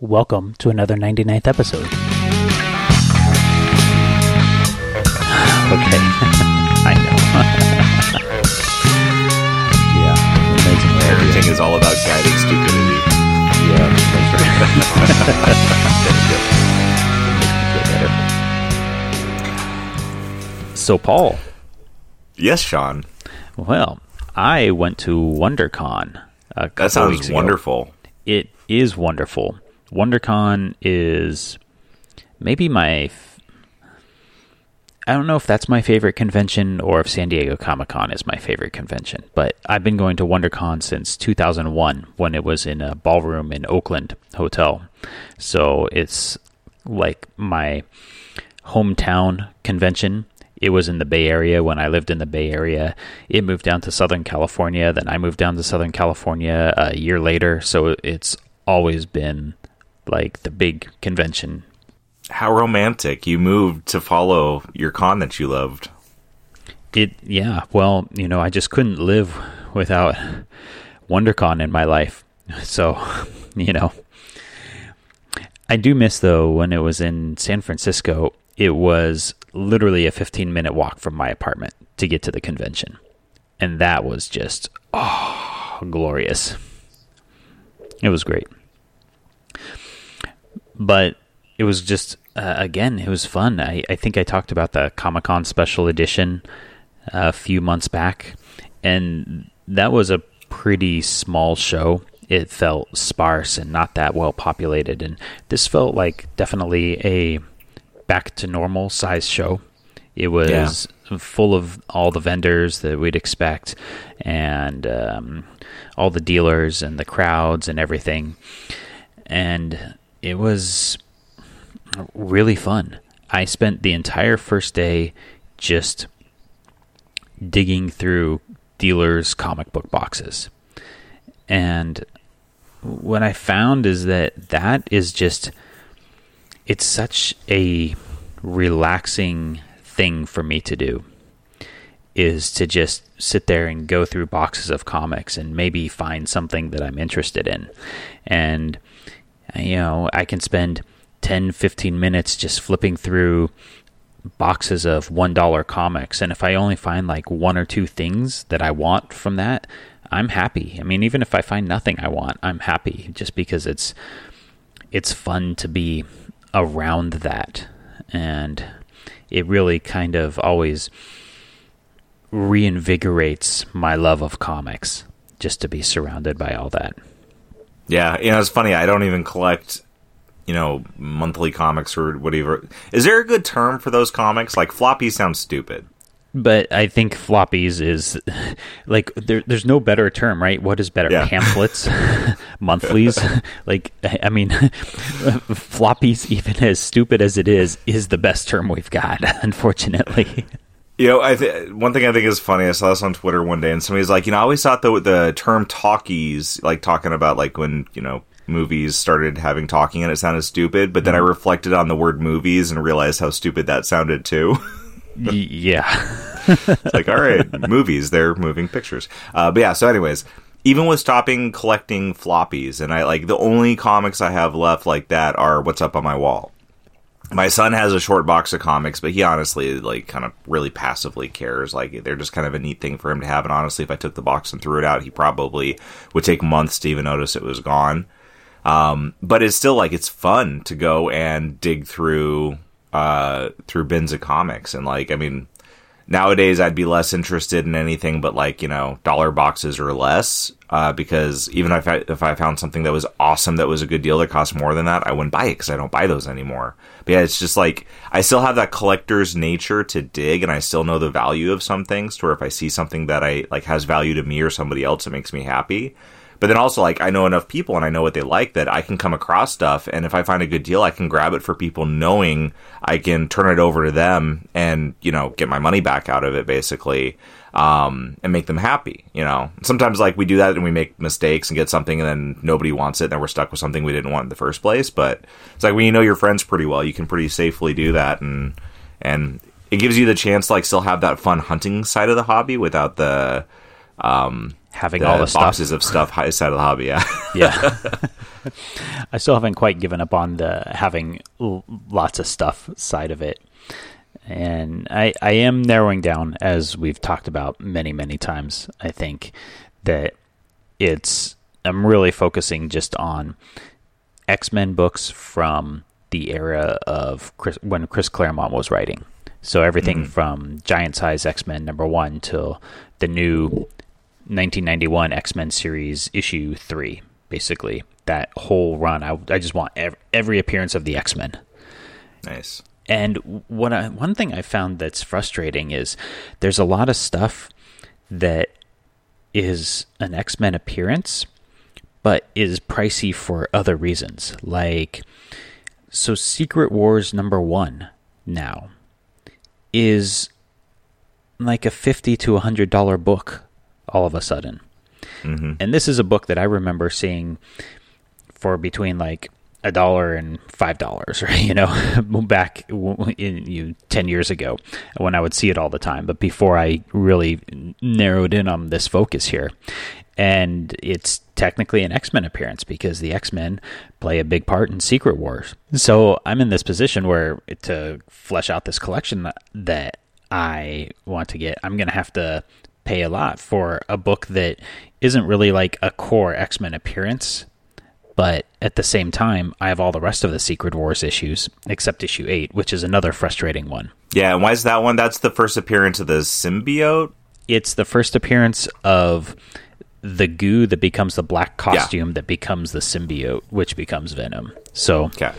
Welcome to another 99th episode. okay. I know. yeah. Amazing. Parenting is all about guided stupidity. Yeah, that's right. So, Paul. Yes, Sean. Well, I went to WonderCon. A that sounds wonderful. It is wonderful. WonderCon is maybe my. I don't know if that's my favorite convention or if San Diego Comic Con is my favorite convention, but I've been going to WonderCon since 2001 when it was in a ballroom in Oakland Hotel. So it's like my hometown convention. It was in the Bay Area when I lived in the Bay Area. It moved down to Southern California. Then I moved down to Southern California a year later. So it's always been like the big convention. How romantic! You moved to follow your con that you loved. It yeah. Well, you know, I just couldn't live without WonderCon in my life. So, you know, I do miss though when it was in San Francisco. It was literally a 15 minute walk from my apartment to get to the convention, and that was just oh glorious. It was great but it was just uh, again it was fun. I, I think i talked about the comic-con special edition a few months back and that was a pretty small show. It felt sparse and not that well populated and this felt like definitely a back to normal size show. It was yeah. full of all the vendors that we'd expect and um, all the dealers and the crowds and everything. And it was really fun. I spent the entire first day just digging through dealers' comic book boxes. And what I found is that that is just it's such a relaxing thing for me to do is to just sit there and go through boxes of comics and maybe find something that I'm interested in. And you know, I can spend 10, 15 minutes just flipping through boxes of $1 comics. And if I only find like one or two things that I want from that, I'm happy. I mean, even if I find nothing I want, I'm happy just because it's it's fun to be around that. And it really kind of always reinvigorates my love of comics just to be surrounded by all that. Yeah, you know, it's funny. I don't even collect, you know, monthly comics or whatever. Is there a good term for those comics? Like floppy sounds stupid. But I think floppies is like there, there's no better term, right? What is better, yeah. pamphlets, monthlies? like I mean, floppies, even as stupid as it is, is the best term we've got. Unfortunately. You know, I th- one thing I think is funny. I saw this on Twitter one day, and somebody's like, you know, I always thought the the term talkies, like talking about like when you know movies started having talking and it sounded stupid, but then I mm-hmm. reflected on the word movies and realized how stupid that sounded too. yeah, it's like all right, movies, they're moving pictures. Uh, but yeah, so anyways, even with stopping collecting floppies, and I like the only comics I have left like that are what's up on my wall my son has a short box of comics, but he honestly like kind of really passively cares. Like they're just kind of a neat thing for him to have. And honestly, if I took the box and threw it out, he probably would take months to even notice it was gone. Um, but it's still like it's fun to go and dig through uh, through bins of comics. And like, I mean, nowadays I'd be less interested in anything but like you know dollar boxes or less uh, because even if I, if I found something that was awesome that was a good deal that cost more than that I wouldn't buy it because I don't buy those anymore. But yeah, it's just like I still have that collector's nature to dig, and I still know the value of some things. To where if I see something that I like has value to me or somebody else, it makes me happy. But then also like I know enough people and I know what they like that I can come across stuff and if I find a good deal I can grab it for people knowing I can turn it over to them and you know get my money back out of it basically um, and make them happy. You know, sometimes like we do that and we make mistakes and get something and then nobody wants it and then we're stuck with something we didn't want in the first place. But it's like when you know your friends pretty well, you can pretty safely do that and and it gives you the chance to like still have that fun hunting side of the hobby without the um, Having the all the stuff. boxes of stuff high side of the hobby. Yeah, yeah. I still haven't quite given up on the having l- lots of stuff side of it. And I, I am narrowing down, as we've talked about many, many times. I think that it's, I'm really focusing just on X Men books from the era of Chris, when Chris Claremont was writing. So everything mm-hmm. from Giant Size X Men number one till the new 1991 X Men series issue three, basically that whole run. I, I just want every, every appearance of the X Men. nice. And what I, one thing I found that's frustrating is there's a lot of stuff that is an X Men appearance, but is pricey for other reasons. Like, so Secret Wars number one now is like a fifty to a hundred dollar book all of a sudden. Mm-hmm. And this is a book that I remember seeing for between like a dollar and five dollars, or you know, back in you know, ten years ago when I would see it all the time. But before I really narrowed in on this focus here, and it's technically an X Men appearance because the X Men play a big part in Secret Wars. So I'm in this position where to flesh out this collection that, that I want to get, I'm going to have to pay a lot for a book that isn't really like a core X Men appearance. But at the same time, I have all the rest of the Secret Wars issues, except issue 8, which is another frustrating one. Yeah, and why is that one? That's the first appearance of the symbiote. It's the first appearance of the goo that becomes the black costume that becomes the symbiote, which becomes Venom. So, Okay.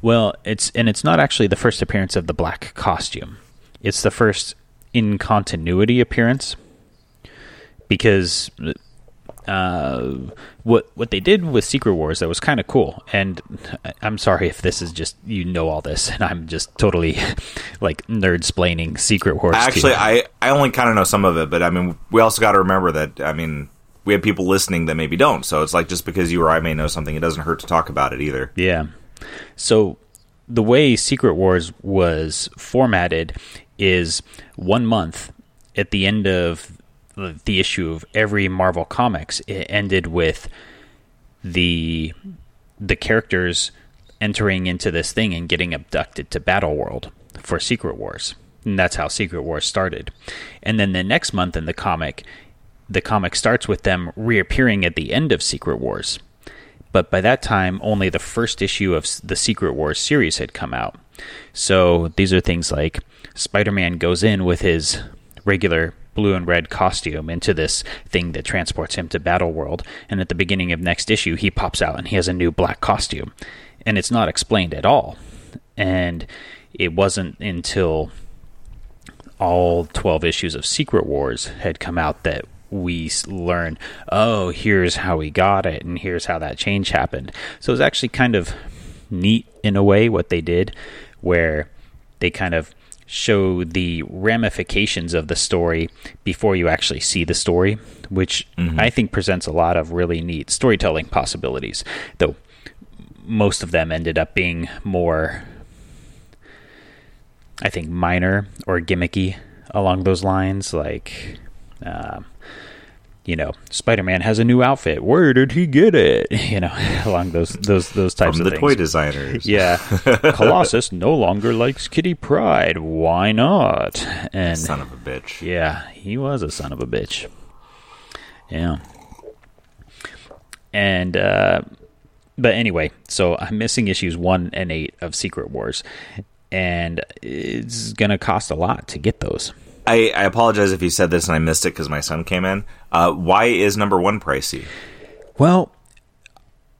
well, it's and it's not actually the first appearance of the black costume. It's the first in continuity appearance because uh, what what they did with Secret Wars that was kind of cool. And I'm sorry if this is just you know all this, and I'm just totally like nerd splaining Secret Wars. Actually, I, I only kind of know some of it, but I mean, we also got to remember that, I mean, we have people listening that maybe don't. So it's like just because you or I may know something, it doesn't hurt to talk about it either. Yeah. So the way Secret Wars was formatted is one month at the end of the- issue of every Marvel Comics. It ended with the the characters entering into this thing and getting abducted to Battle World for Secret Wars. And that's how Secret Wars started. And then the next month in the comic, the comic starts with them reappearing at the end of Secret Wars. But by that time, only the first issue of the Secret Wars series had come out. So these are things like Spider Man goes in with his regular blue and red costume into this thing that transports him to Battle World. And at the beginning of next issue, he pops out and he has a new black costume. And it's not explained at all. And it wasn't until all 12 issues of Secret Wars had come out that we learned, oh, here's how we got it, and here's how that change happened. So it was actually kind of neat in a way what they did, where they kind of show the ramifications of the story before you actually see the story, which I think presents a lot of really neat storytelling possibilities, though most of them ended up being more I think minor or gimmicky along those lines. Like, um, you know, Spider-Man has a new outfit. Where did he get it? You know, along those those those types of things. From of the things. toy designers. yeah, Colossus no longer likes Kitty Pryde. Why not? And Son of a bitch. yeah, he was a son of a bitch. Yeah. And uh but anyway, so I'm missing issues 1 and 8 of Secret Wars and it's going to cost a lot to get those. I, I apologize if you said this and I missed it because my son came in. Uh, why is number one pricey? Well,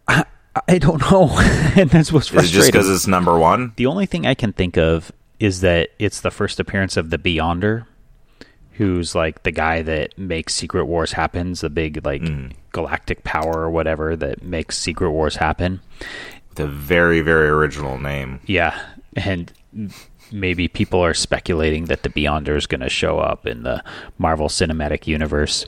I, I don't know. and that's what's Is it just because it's number one? The only thing I can think of is that it's the first appearance of the Beyonder, who's like the guy that makes Secret Wars happens, the big like galactic power or whatever that makes Secret Wars happen. The very, very original name. Yeah, and maybe people are speculating that the Beyonder is going to show up in the Marvel Cinematic Universe.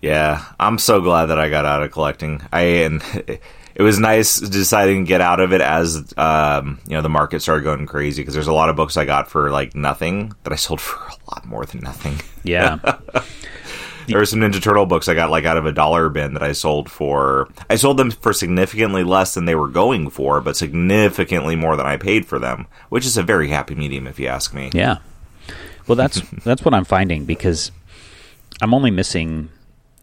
Yeah, I'm so glad that I got out of collecting. I and it was nice deciding to get out of it as um, you know the market started going crazy because there's a lot of books I got for like nothing that I sold for a lot more than nothing. Yeah. There were some Ninja Turtle books I got like out of a dollar bin that I sold for. I sold them for significantly less than they were going for, but significantly more than I paid for them, which is a very happy medium if you ask me. Yeah. Well, that's that's what I'm finding because I'm only missing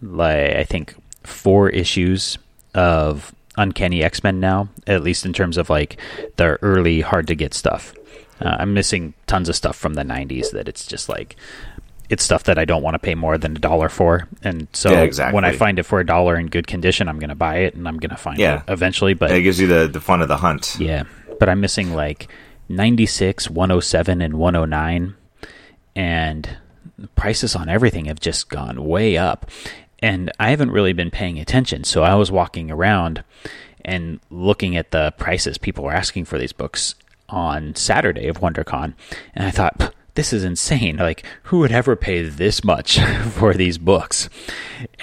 like I think four issues of Uncanny X Men now, at least in terms of like the early hard to get stuff. Uh, I'm missing tons of stuff from the '90s that it's just like it's stuff that I don't want to pay more than a dollar for, and so Yeah, exactly. when I find it for a dollar in good condition, I'm going to buy it, and I'm going to find Yeah. it eventually. But it gives you the, the fun of the hunt. yeah, but I'm missing like 96, 107, and 109, and the prices on everything have just gone way up. And I haven't really been paying attention, so I was walking around and looking at the prices people were asking for these books on Saturday of WonderCon, and I thought. "Pff, This is insane. Like, who would ever pay this much for these books?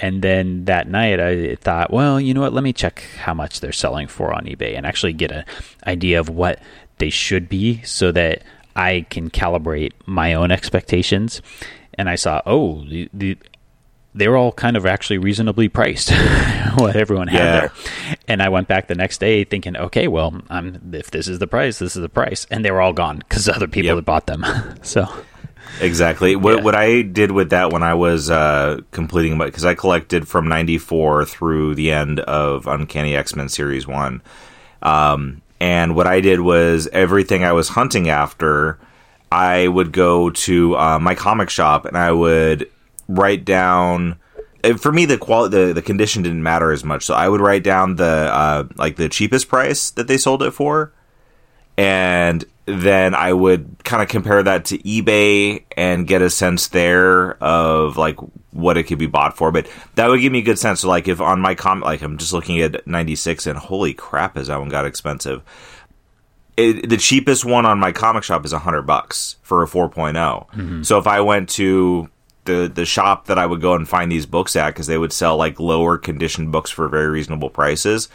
And then that night, I thought, well, you know what? Let me check how much they're selling for on eBay and actually get an idea of what they should be so that I can calibrate my own expectations. And I saw, oh, the, the they were all kind of actually reasonably priced what everyone had Yeah. there and i went back the next day thinking okay well I'm, if this is the price this is the price and they were all gone because other people Yep. had bought them so Exactly. What, Yeah. what I did with that when I was uh, completing my because I collected from '94 through the end of Uncanny X Men Series One, um, and what I did was everything I was hunting after, I would go to uh, my comic shop and I would write down. uh, For me, the quality, the, the condition didn't matter as much, so I would write down the uh, like the cheapest price that they sold it for, and then I would kind of compare that to eBay and get a sense there of like what it could be bought for. But that would give me a good sense. So like if on my com, like I'm just looking at 96 and holy crap, is that one got expensive. It, the cheapest one on my comic shop is a hundred bucks for a 4.0. So if I went to the the shop that I would go and find these books at because they would sell like lower conditioned books for very reasonable prices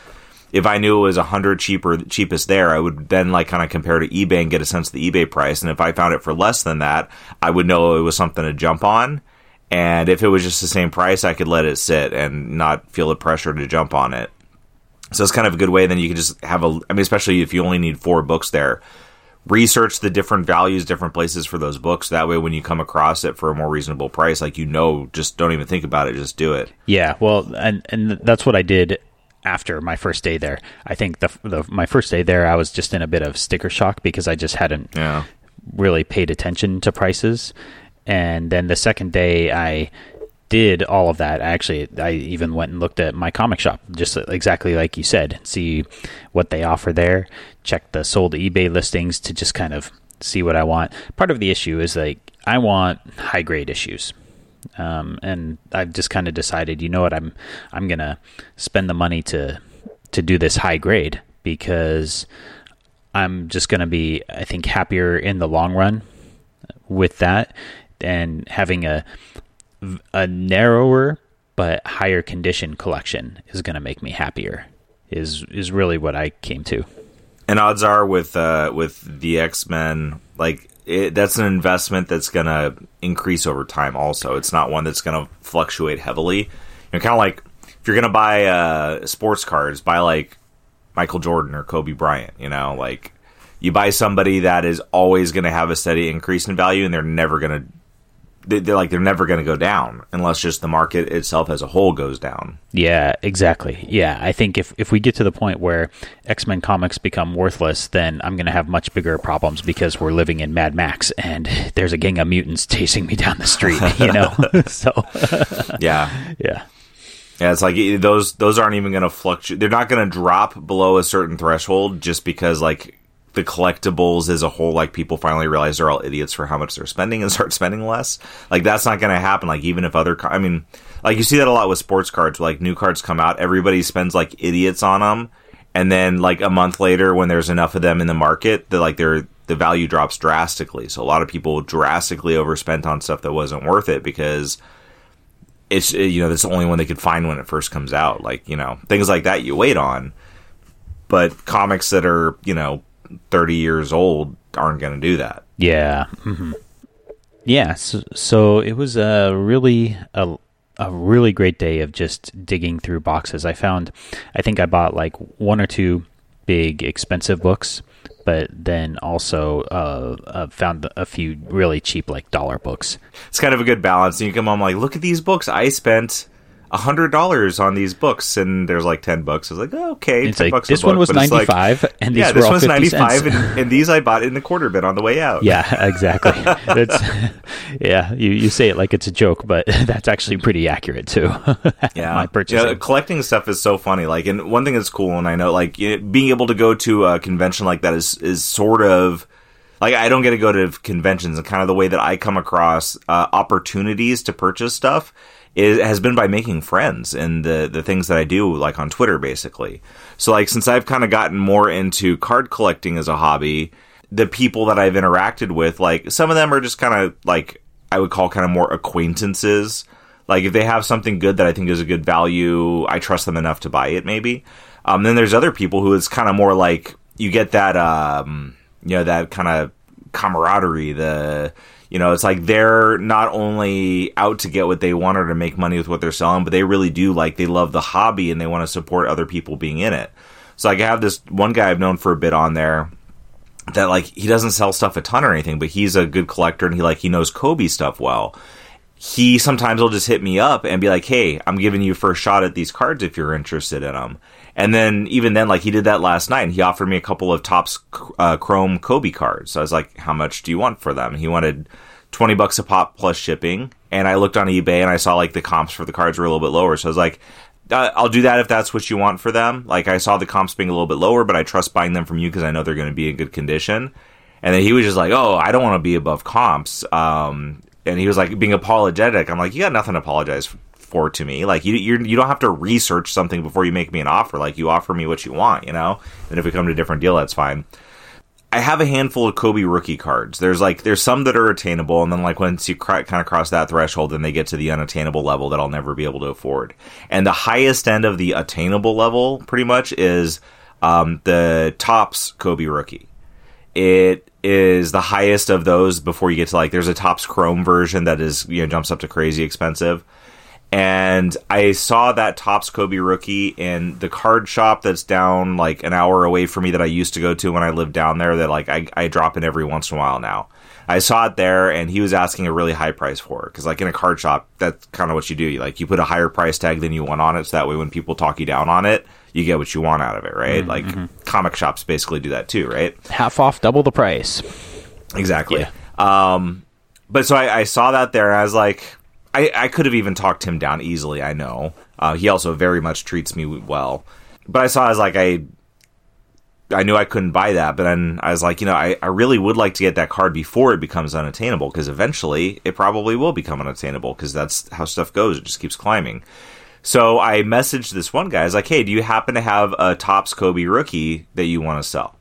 if I knew it was a hundred cheaper cheapest there, I would then like kind of compare to eBay and get a sense of the eBay price. And if I found it for less than that, I would know it was something to jump on. And if it was just the same price, I could let it sit and not feel the pressure to jump on it. So it's kind of a good way. Then you can just have a. I mean, especially if you only need four books there, research the different values, different places for those books. That way, when you come across it for a more reasonable price, like you know, just don't even think about it. Just do it. Yeah, well, and and that's what I did after my first day there. I think the, the my first day there, I was just in a bit of sticker shock because I just hadn't Yeah. really paid attention to prices. And then the second day, I did all of that. Actually, I even went and looked at my comic shop, just exactly like you said, see what they offer there. Check the sold eBay listings to just kind of see what I want. Part of the issue is like I want high grade issues. Um, and I've just kind of decided, you know what, I'm I'm gonna spend the money to to do this high grade because I'm just gonna be, I think, happier in the long run with that and having a a narrower but higher condition collection is going to make me happier is is really what I came to. And odds are with uh, with the X Men, like it, that's an investment that's going to increase over time. Also, it's not one that's going to fluctuate heavily. You know, kind of like if you're going to buy uh, sports cards, buy like Michael Jordan or Kobe Bryant. You know, like you buy somebody that is always going to have a steady increase in value, and they're never going to. They- They're like they're never going to go down unless just the market itself as a whole goes down. Yeah, exactly. Yeah, I think if if we get to the point where X-Men comics become worthless, then I'm going to have much bigger problems because we're living in Mad Max and there's a gang of mutants chasing me down the street, you know. so, Yeah, yeah. Yeah, it's like those those aren't even going to fluctuate. They're not going to drop below a certain threshold just because like the collectibles as a whole, like people finally realize they're all idiots for how much they're spending and start spending less. Like that's not going to happen. Like even if other, co- I mean, like you see that a lot with sports cards. Like new cards come out, everybody spends like idiots on them, and then like a month later, when there's enough of them in the market, that like they're the value drops drastically. So a lot of people drastically overspent on stuff that wasn't worth it because it's uh, you know that's the only one they could find when it first comes out. Like you know things like that you wait on, but comics that are you know thirty years old aren't going to do that. Yeah. hmm Yeah. So, so it was a really a, a really great day of just digging through boxes. I found, I think I bought like one or two big expensive books, but then also uh, uh, found a few really cheap like dollar books. It's kind of a good balance. And you come home like, look at these books I spent hundred dollars on these books, and there's like ten books. I was like, oh, okay, It's 10 like bucks this one book, was but it's like- and these yeah, were this one's 50 ninety five, and, and these I bought in the quarter bin on the way out. Yeah, exactly. That's yeah. You you say it like it's a joke, but that's actually pretty accurate too. yeah. my purchasing. Yeah, collecting stuff is so funny. Like, and one thing that's cool, and I know, like, being able to go to a convention like that is is sort of like I don't get to go to conventions, and kind of the way that I come across uh, opportunities to purchase stuff is has been by making friends and the the things that I do, like on Twitter, basically. So, like, since I've kind of gotten more into card collecting as a hobby, the people that I've interacted with, like, some of them are just kind of like I would call kind of more acquaintances. Like if they have something good that I think is a good value, I trust them enough to buy it. Maybe. Um, then there's other people who it's kind of more like you get that, um, you know, that kind of camaraderie. The you know, it's like they're not only out to get what they want or to make money with what they're selling, but they really do like they love the hobby and they want to support other people being in it. So like I have this one guy I've known for a bit on there that like he doesn't sell stuff a ton or anything, but he's a good collector and he like he knows Kobe stuff well. He sometimes will just hit me up and be like, "Hey, I'm giving you first shot at these cards if you're interested in them." And then even then, like he did that last night, and he offered me a couple of Topps uh, Chrome Kobe cards. So I was like, "How much do you want for them?" He wanted twenty bucks a pop plus shipping. And I looked on eBay and I saw like the comps for the cards were a little bit lower. So I was like, uh, I'll do that if that's what you want for them. Like I saw the comps being a little bit lower, but I trust buying them from you because I know they're going to be in good condition. And then he was just like, "Oh, I don't want to be above comps." Um, and he was like being apologetic. I'm like, "You got nothing to apologize for to me. Like you you're, you don't have to research something before you make me an offer. Like you offer me what you want, you know. And if we come to a different deal, that's fine." I have a handful of Kobe rookie cards. There's like there's some that are attainable, and then like once you cr- kind of cross that threshold, then they get to the unattainable level that I'll never be able to afford. And the highest end of the attainable level, pretty much, is um, the Topps Kobe rookie. It is the highest of those before you get to like there's a Topps Chrome version that is you know jumps up to crazy expensive. And I saw that Topps Kobe rookie in the card shop that's down like an hour away from me that I used to go to when I lived down there. That like I, I drop in every once in a while now. I saw it there, and he was asking a really high price for it because like in a card shop, that's kind of what you do. You like you put a higher price tag than you want on it, so that way when people talk you down on it, you get what you want out of it, right? Like comic shops basically do that too, right? Half off, double the price. Exactly. Um, but so I, I saw that there, and I was like, I, I could have even talked him down easily. I know. Uh, he also very much treats me well. But I saw, I was like, I, I knew I couldn't buy that. But then I was like, you know, I, I really would like to get that card before it becomes unattainable, because eventually it probably will become unattainable, because that's how stuff goes. It just keeps climbing. So I messaged this one guy. I was like, hey, do you happen to have a Topps Kobe rookie that you want to sell?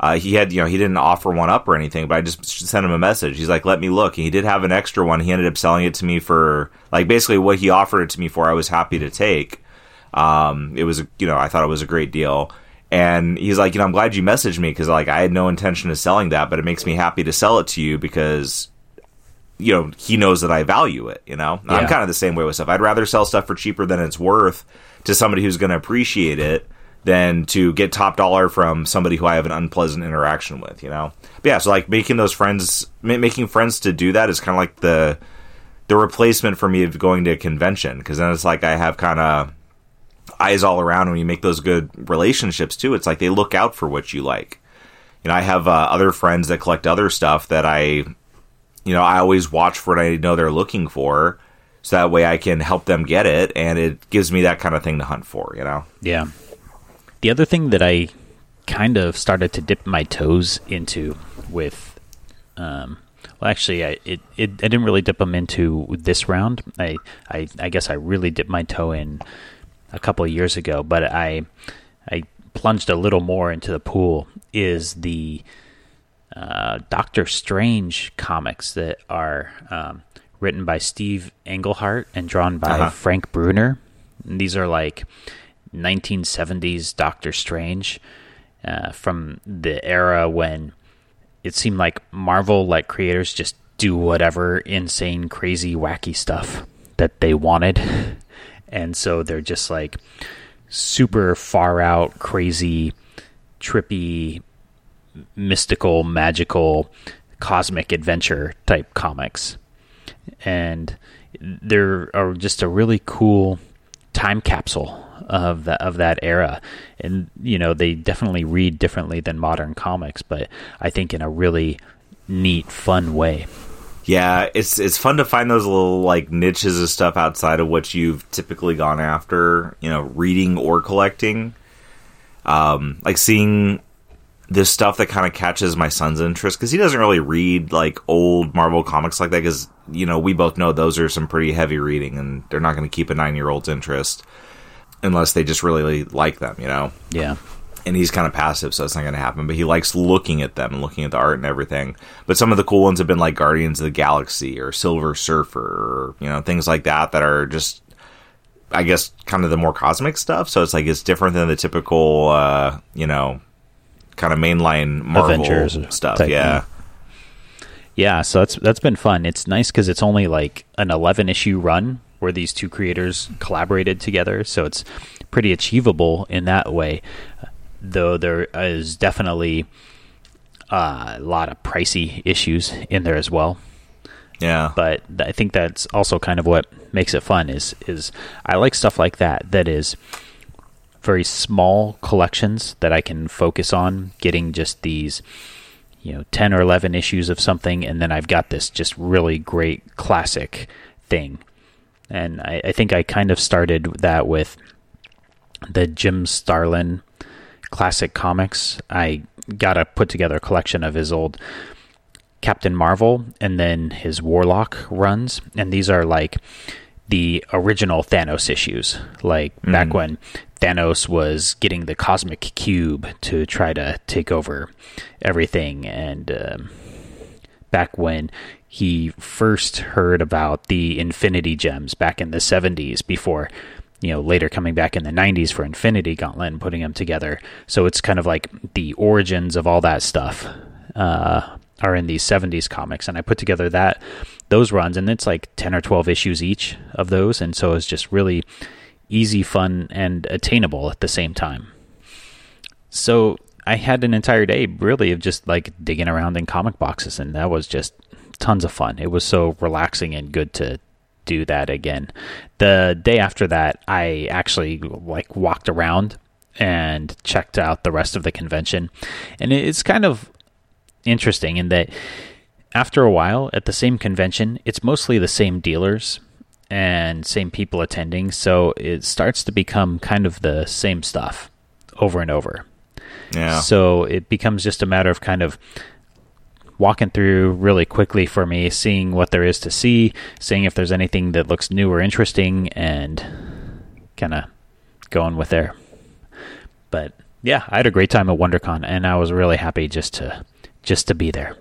Uh, he had, you know, he didn't offer one up or anything, but I just sent him a message. He's like, "Let me look." And he did have an extra one. He ended up selling it to me for like basically what he offered it to me for. I was happy to take. Um, it was, you know, I thought it was a great deal. And he's like, you know, I'm glad you messaged me because like I had no intention of selling that, but it makes me happy to sell it to you because you know he knows that I value it. You know, I'm kind of the same way with stuff. I'd rather sell stuff for cheaper than it's worth to somebody who's going to appreciate it than to get top dollar from somebody who I have an unpleasant interaction with. You know, but yeah. So like making those friends, ma- making friends to do that is kind of like the the replacement for me of going to a convention because then it's like I have kind of eyes all around when you make those good relationships too. It's like they look out for what you like. You know, I have uh, other friends that collect other stuff that I, you know, I always watch for what I know they're looking for, so that way I can help them get it, and it gives me that kind of thing to hunt for. You know, Yeah. The other thing that I kind of started to dip my toes into with, um, well, actually, I it, it I didn't really dip them into this round. I I, I guess I really dipped my toe in a couple of years ago, but I I plunged a little more into the pool. Is the uh, Doctor Strange comics that are um, written by Steve Englehart and drawn by Uh-huh. Frank Brunner. And these are like 1970s Doctor Strange uh, from the era when it seemed like Marvel, like creators, just do whatever insane, crazy, wacky stuff. that they wanted. And so they're just like super far out, crazy, trippy, mystical, magical, cosmic adventure type comics. And they're just a really cool time capsule of that of that era. And you know, they definitely read differently than modern comics, but I think in a really neat, fun way. Yeah, it's it's fun to find those little like niches of stuff outside of what you've typically gone after, you know, reading or collecting. Um, like seeing this stuff that kind of catches my son's interest because he doesn't really read like old Marvel comics like that because you know we both know those are some pretty heavy reading and they're not going to keep a nine year old's interest unless they just really like them, you know. Yeah and he's kind of passive, so it's not going to happen. But he likes looking at them and looking at the art and everything. But some of the cool ones have been like Guardians of the Galaxy or Silver Surfer, or you know things like that that are just, I guess, kind of the more cosmic stuff. So it's like it's different than the typical, uh, you know, kind of mainline Marvel Avengers stuff. Yeah. Yeah, so that's that's been fun. It's nice because it's only like an eleven issue run where these two creators collaborated together, so it's pretty achievable in that way though there is definitely uh, a lot of pricey issues in there as well. Yeah, but I think that's also kind of what makes it fun. Is is I like stuff like that. That is very small collections that I can focus on getting just these, you know, ten or eleven issues of something, and then I've got this just really great classic thing. And I, I think I kind of started that with the Jim Starlin classic comics, I got to put together a collection of his old Captain Marvel and then his Warlock runs. And these are like the original Thanos issues, like mm. back when Thanos was getting the cosmic cube to try to take over everything. And um, back when he first heard about the Infinity Gems back in the 70s before you know, later coming back in the 90s for Infinity Gauntlet and putting them together. So it's kind of like the origins of all that stuff uh, are in these 70s comics. And I put together that those runs, and it's like 10 or 12 issues each of those. And so it's just really easy, fun, and attainable at the same time. So I had an entire day really of just like digging around in comic boxes, and that was just tons of fun. It was so relaxing and good to do that again. The day after that, I actually like walked around and checked out the rest of the convention, and it's kind of interesting in that after a while at the same convention, it's mostly the same dealers and same people attending, so it starts to become kind of the same stuff over and over. Yeah. So it becomes just a matter of kind of walking through really quickly for me, seeing what there is to see, seeing if there's anything that looks new or interesting, and kind of going with there. But yeah, I had a great time at WonderCon, and I was really happy just to just to be there.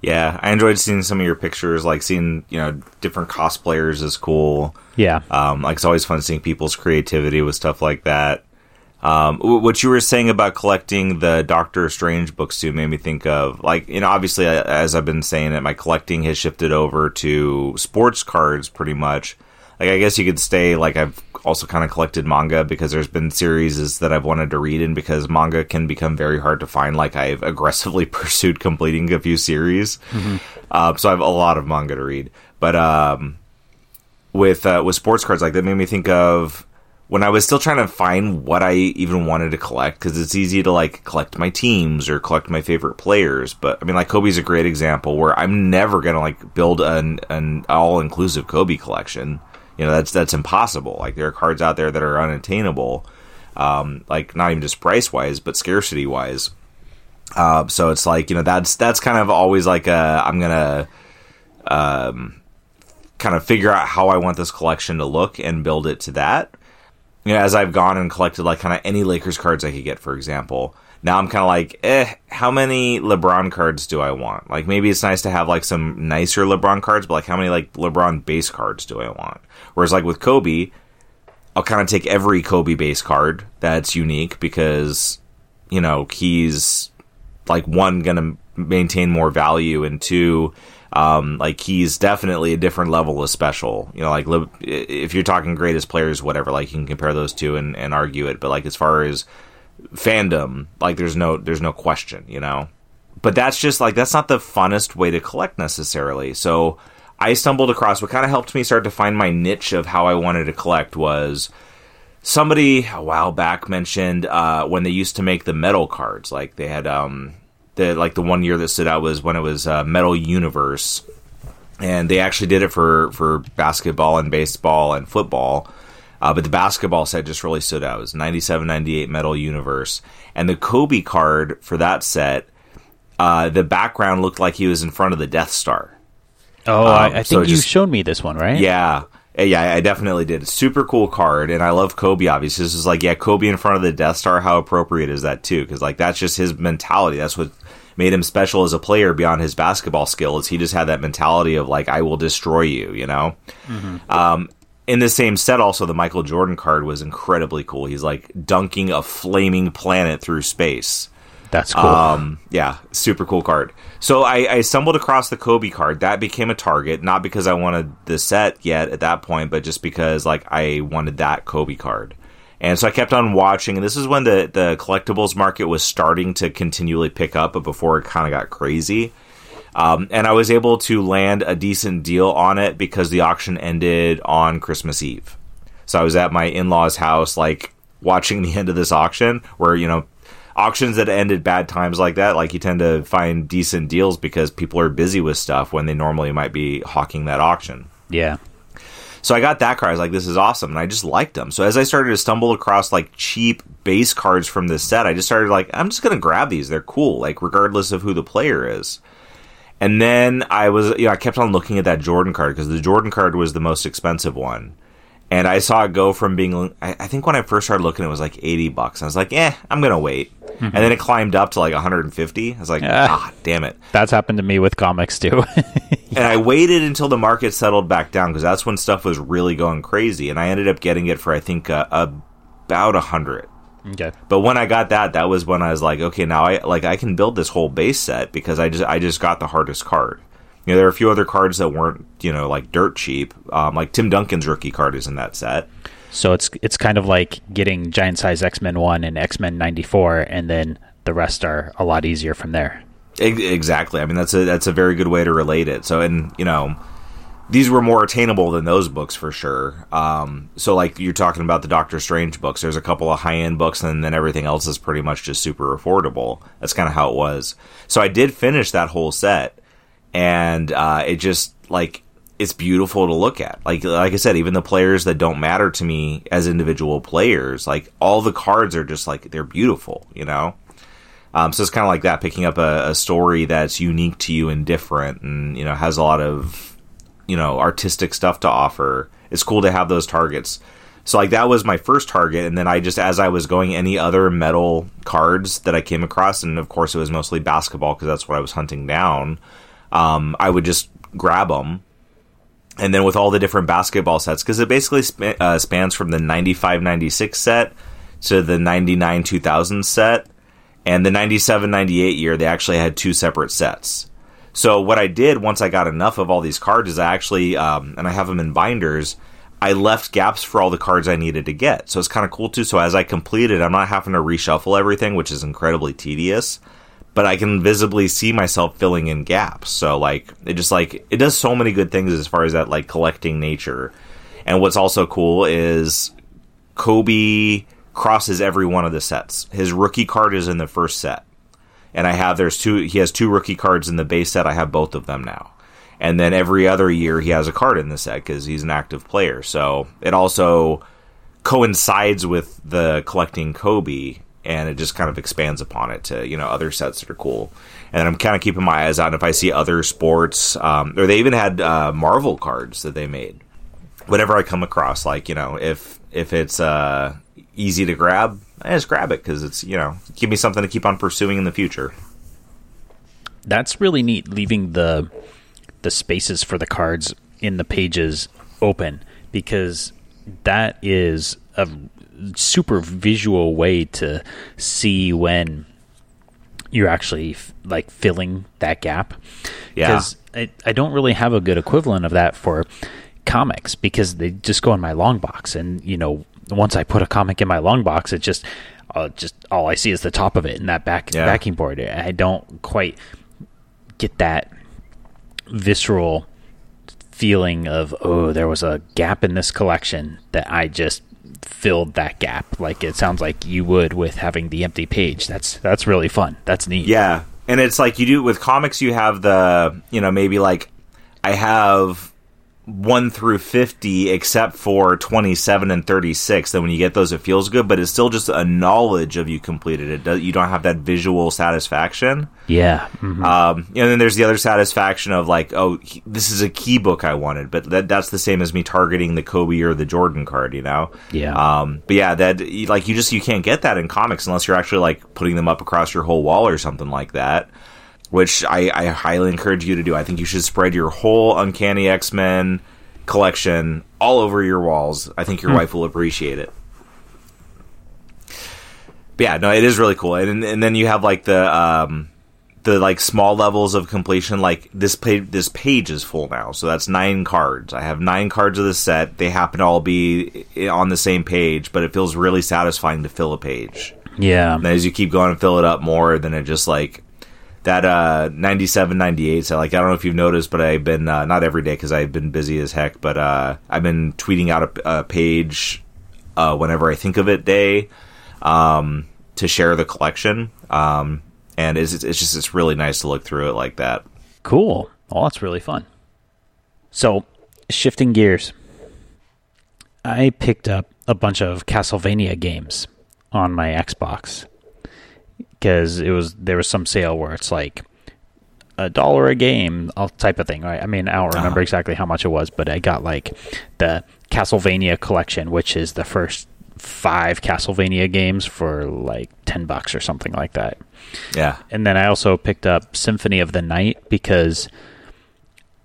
Yeah, I enjoyed seeing some of your pictures. Like seeing you know different cosplayers is cool. Yeah, um, like it's always fun seeing people's creativity with stuff like that. Um, what you were saying about collecting the Doctor Strange books too made me think of like you know obviously as I've been saying it, my collecting has shifted over to sports cards pretty much. Like I guess you could stay like I've also kind of collected manga because there's been series that I've wanted to read and because manga can become very hard to find. Like I've aggressively pursued completing a few series, mm-hmm. uh, so I have a lot of manga to read. But um, with uh, with sports cards like that made me think of when I was still trying to find what I even wanted to collect, because it's easy to like collect my teams or collect my favorite players. But I mean, like Kobe's a great example where I'm never gonna like build an an all inclusive Kobe collection. You know, that's that's impossible. Like there are cards out there that are unattainable, um, like not even just price wise, but scarcity wise. Uh, so it's like you know that's that's kind of always like a I'm gonna um, kind of figure out how I want this collection to look and build it to that you know, as I've gone and collected like kind of any Lakers cards I could get, for example. Now I'm kind of like, eh, how many LeBron cards do I want? Like maybe it's nice to have like some nicer LeBron cards, but like how many like LeBron base cards do I want? Whereas like with Kobe, I'll kind of take every Kobe base card that's unique because you know he's like one to maintain more value and two Um, like he's definitely a different level of special. You know, like if you're talking greatest players, whatever, like you can compare those two and, and argue it. But like as far as fandom, like there's no there's no question. You know, but that's just like that's not the funnest way to collect necessarily. So I stumbled across what kind of helped me start to find my niche of how I wanted to collect was somebody a while back mentioned uh, when they used to make the metal cards, like they had um, the like the one year that stood out was when it was uh, Metal Universe, and they actually did it for for basketball and baseball and football. Uh, but the basketball set just really stood out. It was 97 98 Metal Universe. And the Kobe card for that set, uh, the background looked like he was in front of the Death Star. Oh, um, I, I, think so you just, showed me this one, right? Yeah. Yeah, I definitely did. Super cool card, and I love Kobe. Obviously, this is like, yeah, Kobe in front of the Death Star. How appropriate is that too? Because like that's just his mentality. That's what made him special as a player beyond his basketball skills. He just had that mentality of like, I will destroy you, you know? Mm-hmm. Um, in the same set, also, the Michael Jordan card was incredibly cool. He's like dunking a flaming planet through space. That's cool. Um, yeah, super cool card. So I, I, stumbled across the Kobe card. That became a target, not because I wanted the set yet at that point, but just because like I wanted that Kobe card. And so I kept on watching, and this is when the, the collectibles market was starting to continually pick up, but before it kind of got crazy. Um, and I was able to land a decent deal on it because the auction ended on Christmas Eve. So I was at my in law's house, like watching the end of this auction, where, you know, auctions that ended bad times like that, like you tend to find decent deals because people are busy with stuff when they normally might be hawking that auction. Yeah. So I got that card. I was like, this is awesome. And I just liked them. So as I started to stumble across like cheap base cards from this set, I just started like, I'm just going to grab these. They're cool, like regardless of who the player is. And then I was, you know, I kept on looking at that Jordan card because the Jordan card was the most expensive one. And I saw it go from being, I, think when I first started looking, it was like 80 bucks. I was like, eh, I'm going to wait. Mm-hmm. And then it climbed up to like 150. I was like, uh, ah, damn it. That's happened to me with comics too. And I waited until the market settled back down because that's when stuff was really going crazy. And I ended up getting it for, I think, uh, about a hundred. Okay. But when I got that, that was when I was like, okay, now I like I can build this whole base set because I just I just got the hardest card. You know, there are a few other cards that weren't you know like dirt cheap. Um, like Tim Duncan's rookie card is in that set. So it's it's kind of like getting giant size X Men one and X Men ninety four, and then the rest are a lot easier from there. Exactly. I mean, that's a that's a very good way to relate it. So, and you know, these were more attainable than those books for sure. Um, so, like you're talking about the Doctor Strange books, there's a couple of high end books, and then everything else is pretty much just super affordable. That's kind of how it was. So, I did finish that whole set, and uh, it just like it's beautiful to look at. Like like I said, even the players that don't matter to me as individual players, like all the cards are just like they're beautiful, you know. Um, so it's kind of like that, picking up a, a, story that's unique to you and different, and you know has a lot of you know artistic stuff to offer. It's cool to have those targets. So like that was my first target, and then I just as I was going, any other metal cards that I came across, and of course it was mostly basketball because that's what I was hunting down. Um, I would just grab them and then with all the different basketball sets because it basically sp- uh, spans from the 95 96 set to the 99 2000 set. And the 97 98 year they actually had two separate sets. So what i did once i got enough of all these cards is i actually um, and i have them in binders i left gaps for all the cards i needed to get. So it's kind of cool too. So as i completed i'm not having to reshuffle everything which is incredibly tedious but I can visibly see myself filling in gaps. So like it just like it does so many good things as far as that like collecting nature. And what's also cool is Kobe crosses every one of the sets. His rookie card is in the first set. And I have there's two he has two rookie cards in the base set. I have both of them now. And then every other year he has a card in the set cuz he's an active player. So it also coincides with the collecting Kobe and it just kind of expands upon it to you know other sets that are cool. And I'm kind of keeping my eyes out if I see other sports, um, or they even had uh, Marvel cards that they made. Whatever I come across, like you know, if if it's uh, easy to grab, I just grab it because it's you know give me something to keep on pursuing in the future. That's really neat, leaving the the spaces for the cards in the pages open because that is a super visual way to see when you're actually f- like filling that gap. Yeah. Because I, I don't really have a good equivalent of that for comics because they just go in my long box, and you know, once I put a comic in my long box, it just uh, just all I see is the top of it and that back Yeah. backing board. I don't quite get that visceral feeling of oh, there was a gap in this collection that I just filled that gap. Like it sounds like you would with having the empty page. That's that's really fun. That's neat. Yeah, and it's like you do with comics. You have the you know maybe like I have one through fifty, except for twenty seven and thirty six. Then when you get those, it feels good, but it's still just a knowledge of you completed it. Does- You don't have that visual satisfaction. Yeah. mhm. Um, and then there's the other satisfaction of like, oh, he- this is a key book I wanted, but that, that's the same as me targeting the Kobe or the Jordan card, you know? Yeah. Um, but yeah, that like you just you can't get that in comics unless you're actually like putting them up across your whole wall or something like that. Which I, I highly encourage you to do. I think you should spread your whole Uncanny X Men collection all over your walls. I think your wife will appreciate it. But yeah, no, it is really cool. And and then you have like the um the like small levels of completion. Like this page, this page is full now, so that's nine cards. I have nine cards of the set. They happen to all be on the same page, but it feels really satisfying to fill a page. yeah. And as you keep going and fill it up more, then it just like that uh 97 98 so like i don't know if you've noticed but i've been uh, not every day because i've been busy as heck but uh i've been tweeting out a, a page uh whenever i think of it day um to share the collection um and it's, it's just it's really nice to look through it like that Cool. Well, that's really fun. So, shifting gears, I picked up a bunch of Castlevania games on my Xbox because it was there was some sale where it's like a dollar a game, all type of thing. Right? I mean, I don't remember Uh-huh. exactly how much it was, but I got like the Castlevania collection, which is the first five Castlevania games for like ten bucks or something like that yeah and then I also picked up Symphony of the Night because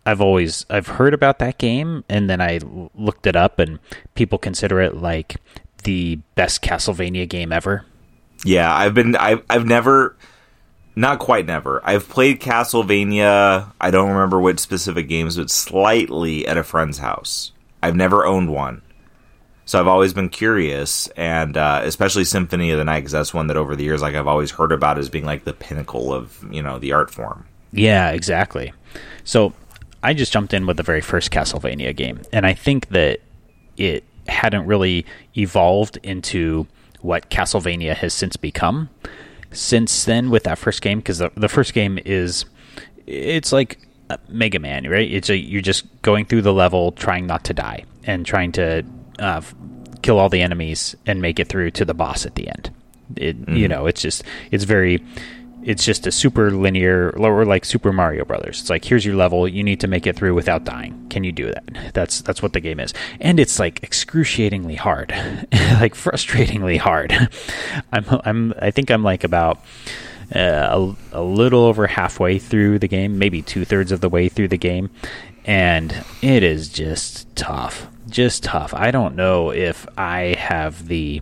I've always I've heard about that game and then i looked it up and people consider it like the best Castlevania game ever. Yeah, I've been I've I've never not quite never. I've played Castlevania, I don't remember which specific games, but slightly at a friend's house. I've never owned one. So I've always been curious and uh, especially Symphony of the Night cuz that's one that over the years like I've always heard about as being like the pinnacle of, you know, the art form. Yeah, exactly. So I just jumped in with the very first Castlevania game, and I think that it hadn't really evolved into what Castlevania has since become. Since then, with that first game, because the, the first game is, it's like uh, Mega Man, right? It's a you're just going through the level, trying not to die, and trying to uh, kill all the enemies and make it through to the boss at the end. It you know, it's just it's very it's just a super linear or like Super Mario Brothers. It's like here's your level, you need to make it through without dying. Can you do that? That's that's what the game is. And it's like excruciatingly hard. like frustratingly hard. I'm I'm I think I'm like about uh, a, a little over halfway through the game, maybe two thirds of the way through the game, and it is just tough, just tough. I don't know if I have the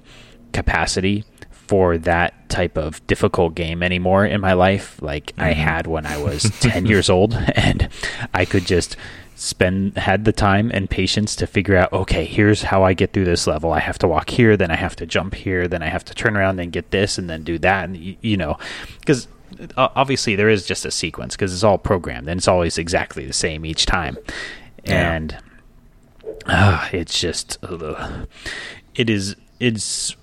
capacity for that type of difficult game anymore in my life, like I had when I was ten years old, and I could just spend had the time and patience to figure out okay here's how i get through this level i have to walk here then i have to jump here then i have to turn around and get this and then do that and you, you know because obviously there is just a sequence because it's all programmed and it's always exactly the same each time Yeah. and uh, it's just ugh. it is it's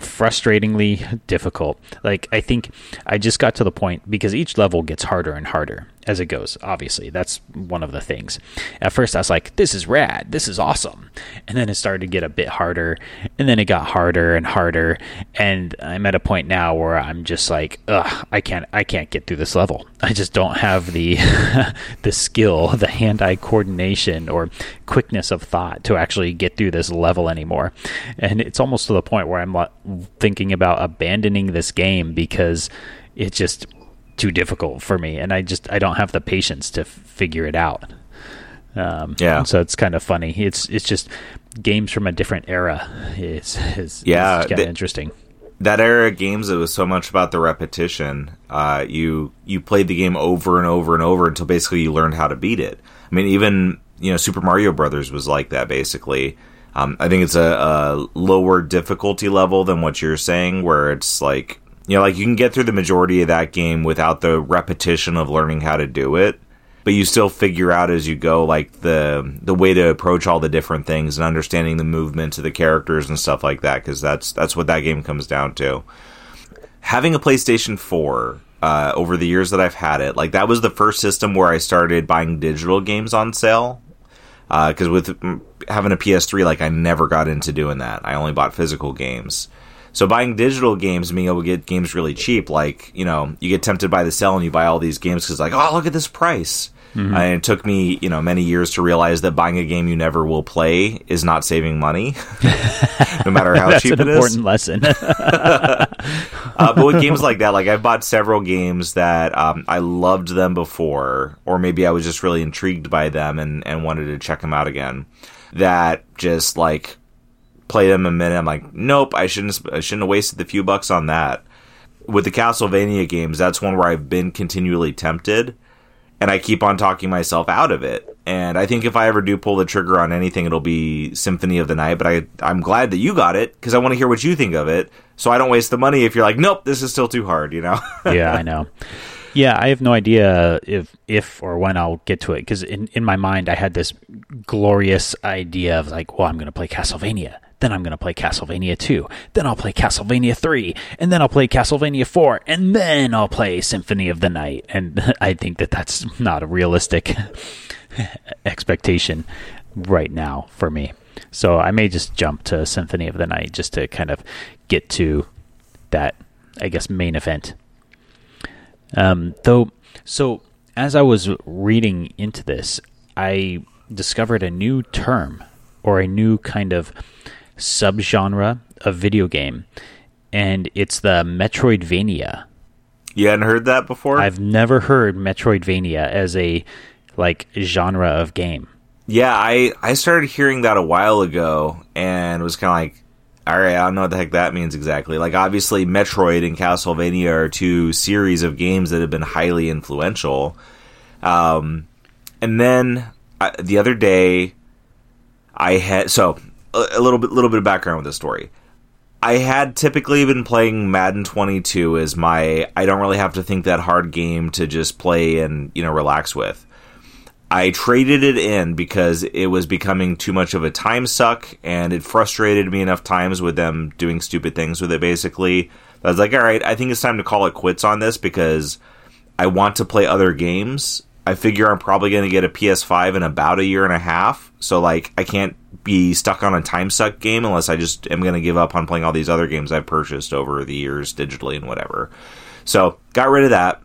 frustratingly difficult. Like i think i just got to the point because each level gets harder and harder as it goes obviously. That's one of the things. At first i was like this is rad. This is awesome. And then it started to get a bit harder and then it got harder and harder. And i'm at a point now where i'm just like ugh i can't i can't get through this level. I just don't have the the skill the hand-eye coordination or quickness of thought to actually get through this level anymore. And it's almost to the point where i'm thinking about abandoning this game because it just too difficult for me and i just i don't have the patience to f- figure it out. Um, Yeah. so it's kind of funny. It's it's just games from a different era is is Yeah, kind of interesting. that era of games it was so much about the repetition uh, you you played the game over and over and over until basically you learned how to beat it. I mean even you know super mario brothers was like that basically. Um, i think it's a, a, lower difficulty level than what you're saying where it's like you know like you can get through the majority of that game without the repetition of learning how to do it but you still figure out as you go like the the way to approach all the different things and understanding the movement of the characters and stuff like that because that's that's what that game comes down to. Having a PlayStation 4 uh, over the years that I've had it, like that was the first system where I started buying digital games on sale. Because uh, with having a PS3, like I never got into doing that. I only bought physical games. So buying digital games, being able to get games really cheap, like you know, you get tempted by the sale and you buy all these games because like, oh, look at this price. Mm-hmm. and it took me, you know, many years to realize that buying a game you never will play is not saving money, no matter how That's cheap an important lesson. uh, but with games like that, like I've bought several games that um, I loved them before, or maybe I was just really intrigued by them and, and wanted to check them out again. That just like play them a minute. I'm like, nope, I shouldn't. I shouldn't have wasted the few bucks on that. With the Castlevania games, that's one where I've been continually tempted, and I keep on talking myself out of it. And I think if I ever do pull the trigger on anything, it'll be Symphony of the Night. But I, I'm glad that you got it because I want to hear what you think of it, so I don't waste the money. If you're like, nope, this is still too hard, you know? yeah, I know. Yeah, I have no idea if if or when I'll get to it because in in my mind I had this glorious idea of like, well, I'm going to play Castlevania then I'm going to play Castlevania 2. Then I'll play Castlevania 3. And then I'll play Castlevania 4. And then I'll play Symphony of the Night. And I think that that's not a realistic expectation right now for me. So I may just jump to Symphony of the Night just to kind of get to that, I guess, main event. Um, though, so as I was reading into this, I discovered a new term or a new kind of subgenre of video game, and it's the Metroidvania. You hadn't heard that before? I've never heard Metroidvania as a like genre of game. Yeah, I I started hearing that a while ago and was kind of like, all right, I don't know what the heck that means exactly. Like, obviously, Metroid and Castlevania are two series of games that have been highly influential. Um, and then uh, the other day, I had so a little bit little bit of background with this story. I had typically been playing Madden 22 as my I don't really have to think that hard game to just play and you know relax with. I traded it in because it was becoming too much of a time suck and it frustrated me enough times with them doing stupid things with it basically. I was like, all right, I think it's time to call it quits on this because I want to play other games. I figure I'm probably going to get a PS5 in about a year and a half. So like I can't be stuck on a time suck game unless I just am going to give up on playing all these other games I've purchased over the years digitally and whatever. So got rid of that.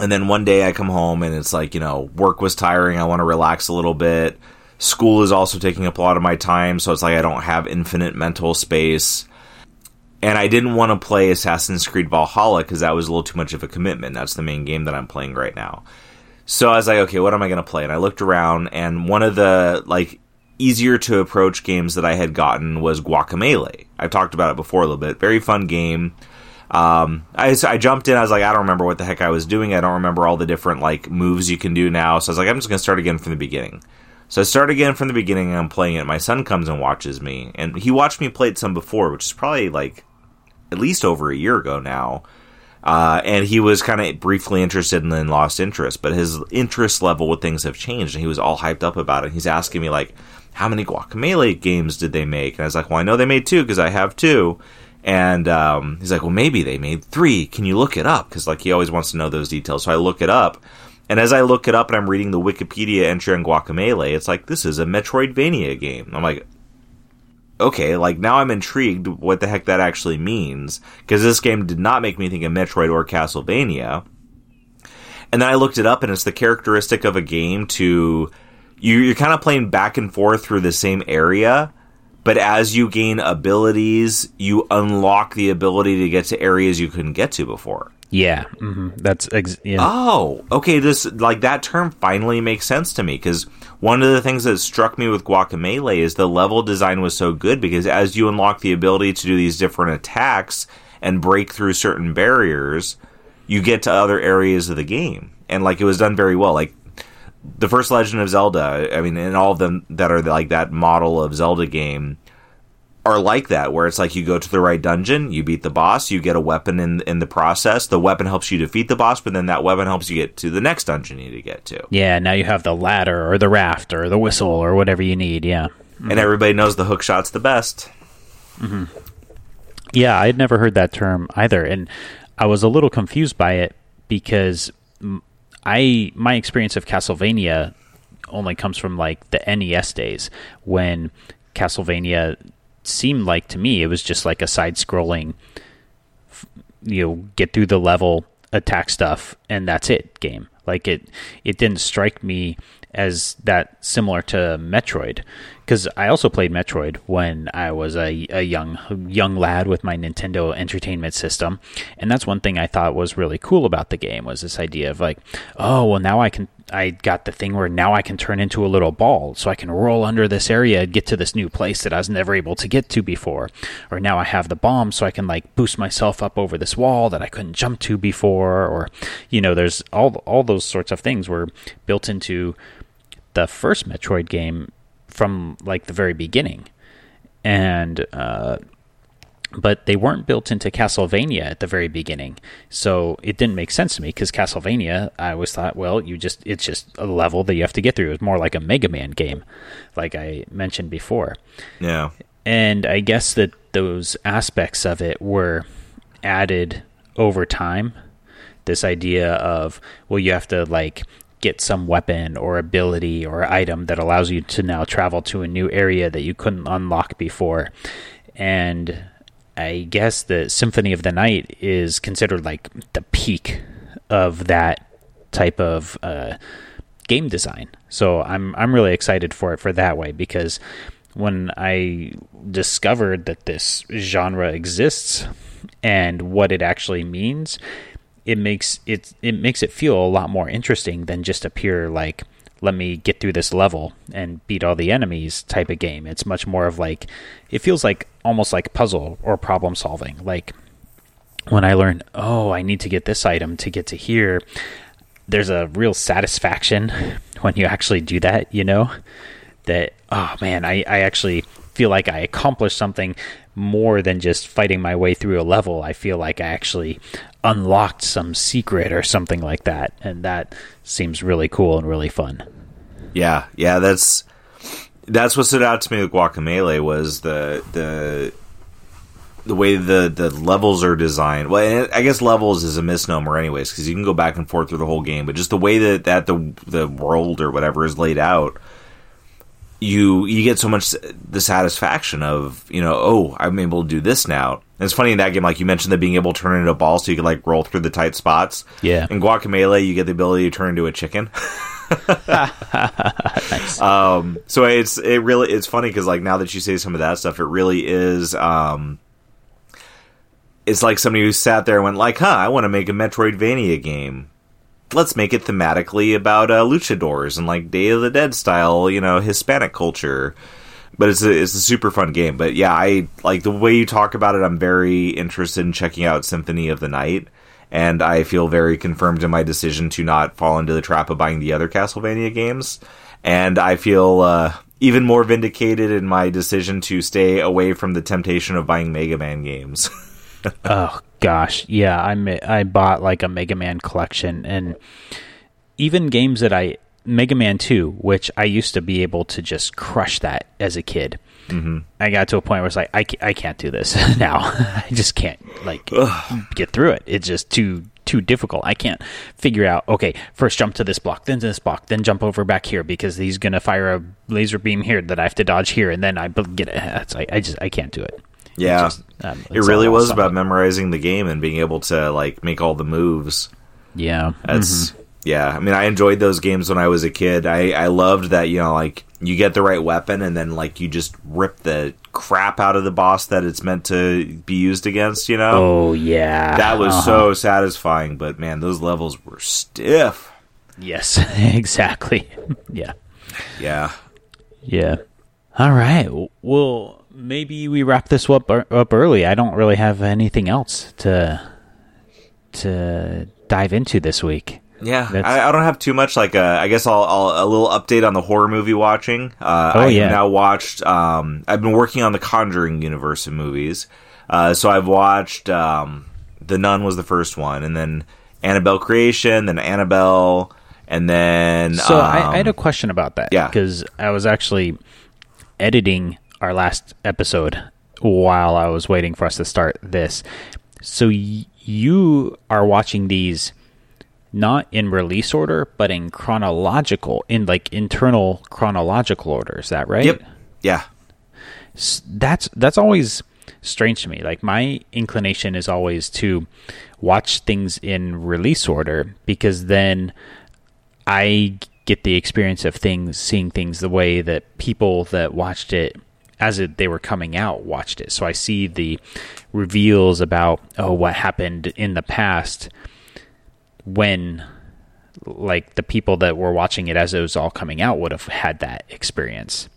And then one day I come home and it's like, you know, work was tiring. I want to relax a little bit. School is also taking up a lot of my time. So it's like I don't have infinite mental space. And I didn't want to play Assassin's Creed Valhalla because that was a little too much of a commitment. That's the main game that I'm playing right now. So I was like, okay, what am I going to play? And I looked around, and one of the like easier to approach games that I had gotten was Guacamelee. I've talked about it before a little bit. Very fun game. Um, I, I jumped in. I was like, I don't remember what the heck I was doing. I don't remember all the different like moves you can do now. So I was like, I'm just gonna start again from the beginning. So I start again from the beginning. and I'm playing it. My son comes and watches me, and he watched me play it some before, which is probably like at least over a year ago now. Uh, and he was kind of briefly interested and then lost interest, but his interest level with things have changed, and he was all hyped up about it. He's asking me like, how many Guacamelee games did they make? And I was like, well, I know they made two because I have two. And um, he's like, well, maybe they made three. Can you look it up? Because like he always wants to know those details. So I look it up. And as I look it up and I'm reading the Wikipedia entry on Guacamelee, it's like, this is a Metroidvania game. I'm like, okay, like now I'm intrigued what the heck that actually means. Because this game did not make me think of Metroid or Castlevania. And then I looked it up and it's the characteristic of a game to you're kind of playing back and forth through the same area, but as you gain abilities, you unlock the ability to get to areas you couldn't get to before. Yeah, mm-hmm. that's ex- yeah. Oh, okay. This like that term finally makes sense to me because one of the things that struck me with Guacamelee is the level design was so good because as you unlock the ability to do these different attacks and break through certain barriers, you get to other areas of the game. And like it was done very well. Like the first Legend of Zelda, I mean, and all of them that are like that model of Zelda game are like that, where it's like you go to the right dungeon, you beat the boss, you get a weapon in in the process. The weapon helps you defeat the boss, but then that weapon helps you get to the next dungeon you need to get to. Yeah, now you have the ladder or the raft or the whistle or whatever you need. Yeah, mm-hmm. and everybody knows the hook shot's the best. Mm-hmm. Yeah, I'd never heard that term either, and I was a little confused by it because I my experience of Castlevania only comes from like the NES days when Castlevania seemed like to me it was just like a side scrolling you know get through the level attack stuff and that's it game. Like it it didn't strike me as that similar to Metroid because I also played Metroid when I was a, a young young lad with my Nintendo Entertainment System, and that's one thing I thought was really cool about the game was this idea of like, oh well, now I can I got the thing where now I can turn into a little ball, so I can roll under this area and get to this new place that I was never able to get to before, or now I have the bomb, so I can like boost myself up over this wall that I couldn't jump to before, or you know, there's all all those sorts of things were built into the first Metroid game from like the very beginning, and uh, but they weren't built into Castlevania at the very beginning, so it didn't make sense to me because Castlevania, I always thought, well, you just it's just a level that you have to get through. It's more like a Mega Man game, like I mentioned before. Yeah, and I guess that those aspects of it were added over time. This idea of well, you have to like get some weapon or ability or item that allows you to now travel to a new area that you couldn't unlock before. And I guess the Symphony of the Night is considered like the peak of that type of uh, game design. So I'm I'm really excited for it for that way because when I discovered that this genre exists and what it actually means, it makes it it makes it feel a lot more interesting than just a pure like let me get through this level and beat all the enemies type of game. It's much more of like it feels like almost like puzzle or problem solving. Like when I learn, oh, I need to get this item to get to here, there's a real satisfaction when you actually do that, you know? That oh man, I, I actually feel like I accomplished something more than just fighting my way through a level. I feel like I actually unlocked some secret or something like that, and that seems really cool and really fun. Yeah, yeah, that's that's what stood out to me with Guacamelee was the the the way the the levels are designed. Well, I guess levels is a misnomer, anyways, because you can go back and forth through the whole game. But just the way that that the the world or whatever is laid out you you get so much the satisfaction of you know oh I'm able to do this now. And it's funny in that game, like you mentioned, that being able to turn into a ball so you can like roll through the tight spots. Yeah. In Guacamelee, you get the ability to turn into a chicken. nice. Um, so it's it really it's funny because like now that you say some of that stuff, it really is. Um, it's like somebody who sat there and went like, "Huh, I want to make a Metroidvania game." let's make it thematically about uh, luchadors and like Day of the Dead style, you know, Hispanic culture. But it's a, it's a super fun game. But yeah, I like the way you talk about it. I'm very interested in checking out Symphony of the Night, and I feel very confirmed in my decision to not fall into the trap of buying the other Castlevania games. And I feel uh, even more vindicated in my decision to stay away from the temptation of buying Mega Man games. oh gosh, yeah, I I bought like a Mega Man collection, and even games that I Mega Man Two, which I used to be able to just crush that as a kid. Mm-hmm. I got to a point where it's like I, I can't do this now. I just can't like Ugh. get through it. It's just too too difficult. I can't figure out. Okay, first jump to this block, then to this block, then jump over back here because he's gonna fire a laser beam here that I have to dodge here, and then I get it. It's like I just I can't do it. Yeah, just, um, it really was about memorizing the game and being able to like make all the moves. Yeah, that's mm-hmm. Yeah. I mean, I enjoyed those games when I was a kid. I I loved that you know like you get the right weapon and then like you just rip the crap out of the boss that it's meant to be used against. You know? Oh yeah, that was uh-huh. so satisfying. But man, those levels were stiff. Yes, exactly. yeah, yeah, yeah. All right. Well, maybe we wrap this up up early. I don't really have anything else to to dive into this week. Yeah, I, I, don't have too much. Like, uh, I guess I'll, I'll, a little update on the horror movie watching. Uh, oh I yeah. now watched. Um, I've been working on the Conjuring universe of movies. Uh, so I've watched. Um, the Nun was the first one, and then Annabelle Creation, then Annabelle, and then. So um, I, I, had a um, question about that. Yeah, because I was actually editing our last episode while I was waiting for us to start this. So y- you are watching these not in release order, but in chronological, in like internal chronological order. Is that right? Yep. Yeah. That's that's always strange to me. Like my inclination is always to watch things in release order because then I get the experience of things, seeing things the way that people that watched it as it, they were coming out watched it. So I see the reveals about oh what happened in the past when like the people that were watching it as it was all coming out would have had that experience.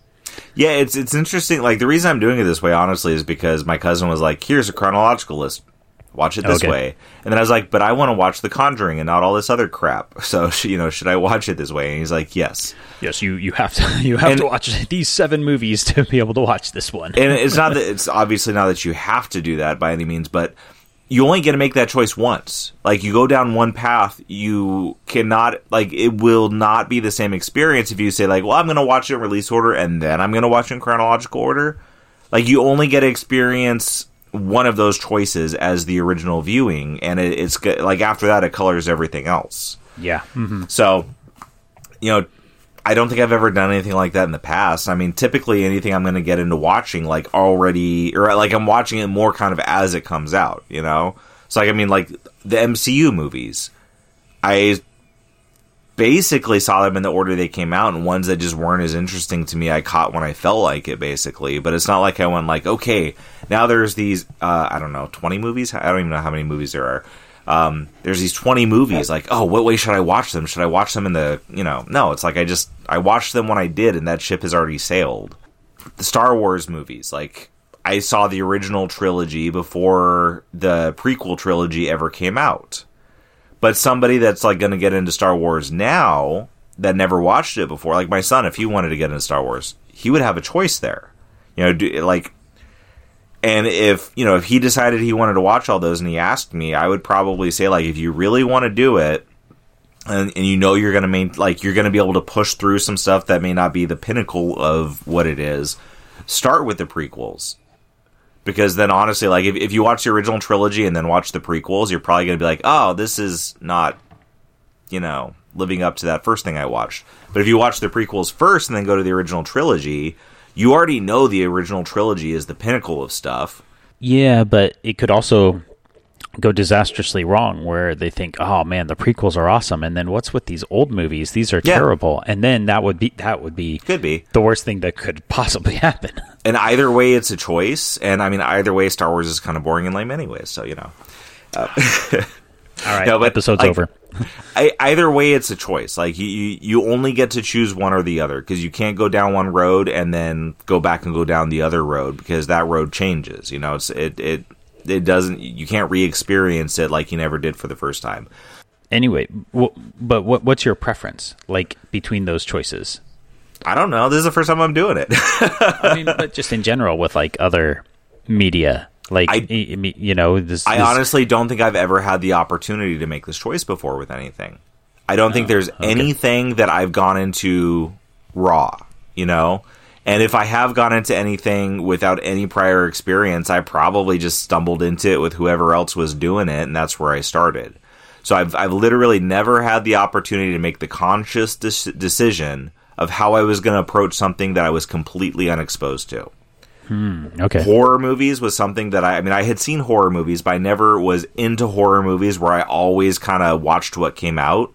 Yeah, it's it's interesting. Like the reason I'm doing it this way, honestly, is because my cousin was like, "Here's a chronological list. Watch it this okay. way." And then I was like, "But I want to watch The Conjuring and not all this other crap. So, you know, should I watch it this way?" And he's like, "Yes, yes, you you have to you have and, to watch these seven movies to be able to watch this one." and it's not that it's obviously not that you have to do that by any means, but you only get to make that choice once. Like you go down one path, you cannot like it will not be the same experience if you say like, "Well, I'm going to watch it in release order and then I'm going to watch it in chronological order." Like you only get to experience one of those choices as the original viewing, and it, it's like after that, it colors everything else. Yeah. Mm-hmm. So, you know, I don't think I've ever done anything like that in the past. I mean, typically anything I'm going to get into watching, like already, or like I'm watching it more kind of as it comes out, you know? So, like, I mean, like the MCU movies, I basically saw them in the order they came out, and ones that just weren't as interesting to me, I caught when I felt like it, basically. But it's not like I went like, okay, now there's these, uh, I don't know, 20 movies? I don't even know how many movies there are um, there's these 20 movies like oh what way should i watch them? Should i watch them in the you know no it's like i just i watched them when i did and that ship has already sailed. The star wars movies like i saw the original trilogy before the prequel trilogy ever came out. But somebody that's like going to get into star wars now that never watched it before like my son if he wanted to get into star wars he would have a choice there. You know do, like and if you know if he decided he wanted to watch all those and he asked me, I would probably say like if you really want to do it, and, and you know you're gonna main like you're gonna be able to push through some stuff that may not be the pinnacle of what it is. Start with the prequels. Because then honestly, like if, if you watch the original trilogy and then watch the prequels, you're probably gonna be like, Oh, this is not you know, living up to that first thing I watched. But if you watch the prequels first and then go to the original trilogy, you already know the original trilogy is the pinnacle of stuff. Yeah, but it could also go disastrously wrong where they think, "Oh man, the prequels are awesome," and then what's with these old movies? These are yeah. terrible, and then that would be that would be could be the worst thing that could possibly happen. And either way, it's a choice. And I mean, either way, Star Wars is kind of boring and lame, anyways. So you know. Uh, All right, no, but, episode's like, over. I, either way, it's a choice. Like you, you only get to choose one or the other because you can't go down one road and then go back and go down the other road because that road changes. You know, it's it it it doesn't. You can't re-experience it like you never did for the first time. Anyway, w- but what what's your preference like between those choices? I don't know. This is the first time I'm doing it. I mean, but just in general with like other media like I, you know, this, I this... honestly don't think I've ever had the opportunity to make this choice before with anything. I don't oh, think there's okay. anything that I've gone into raw, you know. And if I have gone into anything without any prior experience, I probably just stumbled into it with whoever else was doing it, and that's where I started. So I've I've literally never had the opportunity to make the conscious de- decision of how I was going to approach something that I was completely unexposed to. Hmm, okay. Horror movies was something that I, I mean, I had seen horror movies, but I never was into horror movies where I always kind of watched what came out.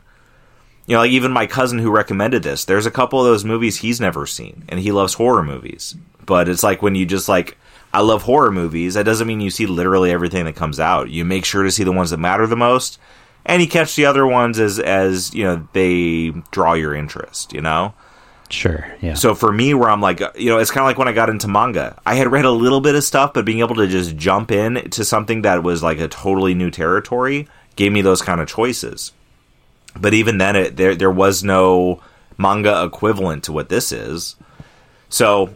You know, like even my cousin who recommended this, there's a couple of those movies he's never seen, and he loves horror movies. But it's like when you just like, I love horror movies, that doesn't mean you see literally everything that comes out. You make sure to see the ones that matter the most, and you catch the other ones as, as, you know, they draw your interest, you know? Sure. Yeah. So for me, where I'm like, you know, it's kind of like when I got into manga. I had read a little bit of stuff, but being able to just jump in to something that was like a totally new territory gave me those kind of choices. But even then, it, there there was no manga equivalent to what this is. So,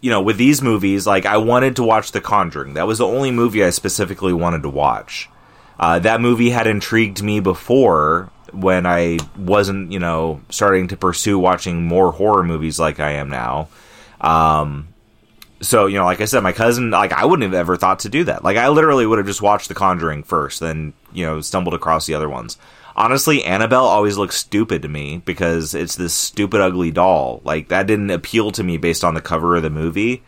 you know, with these movies, like I wanted to watch The Conjuring. That was the only movie I specifically wanted to watch. Uh, that movie had intrigued me before when I wasn't, you know, starting to pursue watching more horror movies like I am now. Um, so you know, like I said, my cousin, like I wouldn't have ever thought to do that. Like I literally would have just watched The Conjuring first, then you know, stumbled across the other ones. Honestly, Annabelle always looks stupid to me because it's this stupid, ugly doll. Like that didn't appeal to me based on the cover of the movie,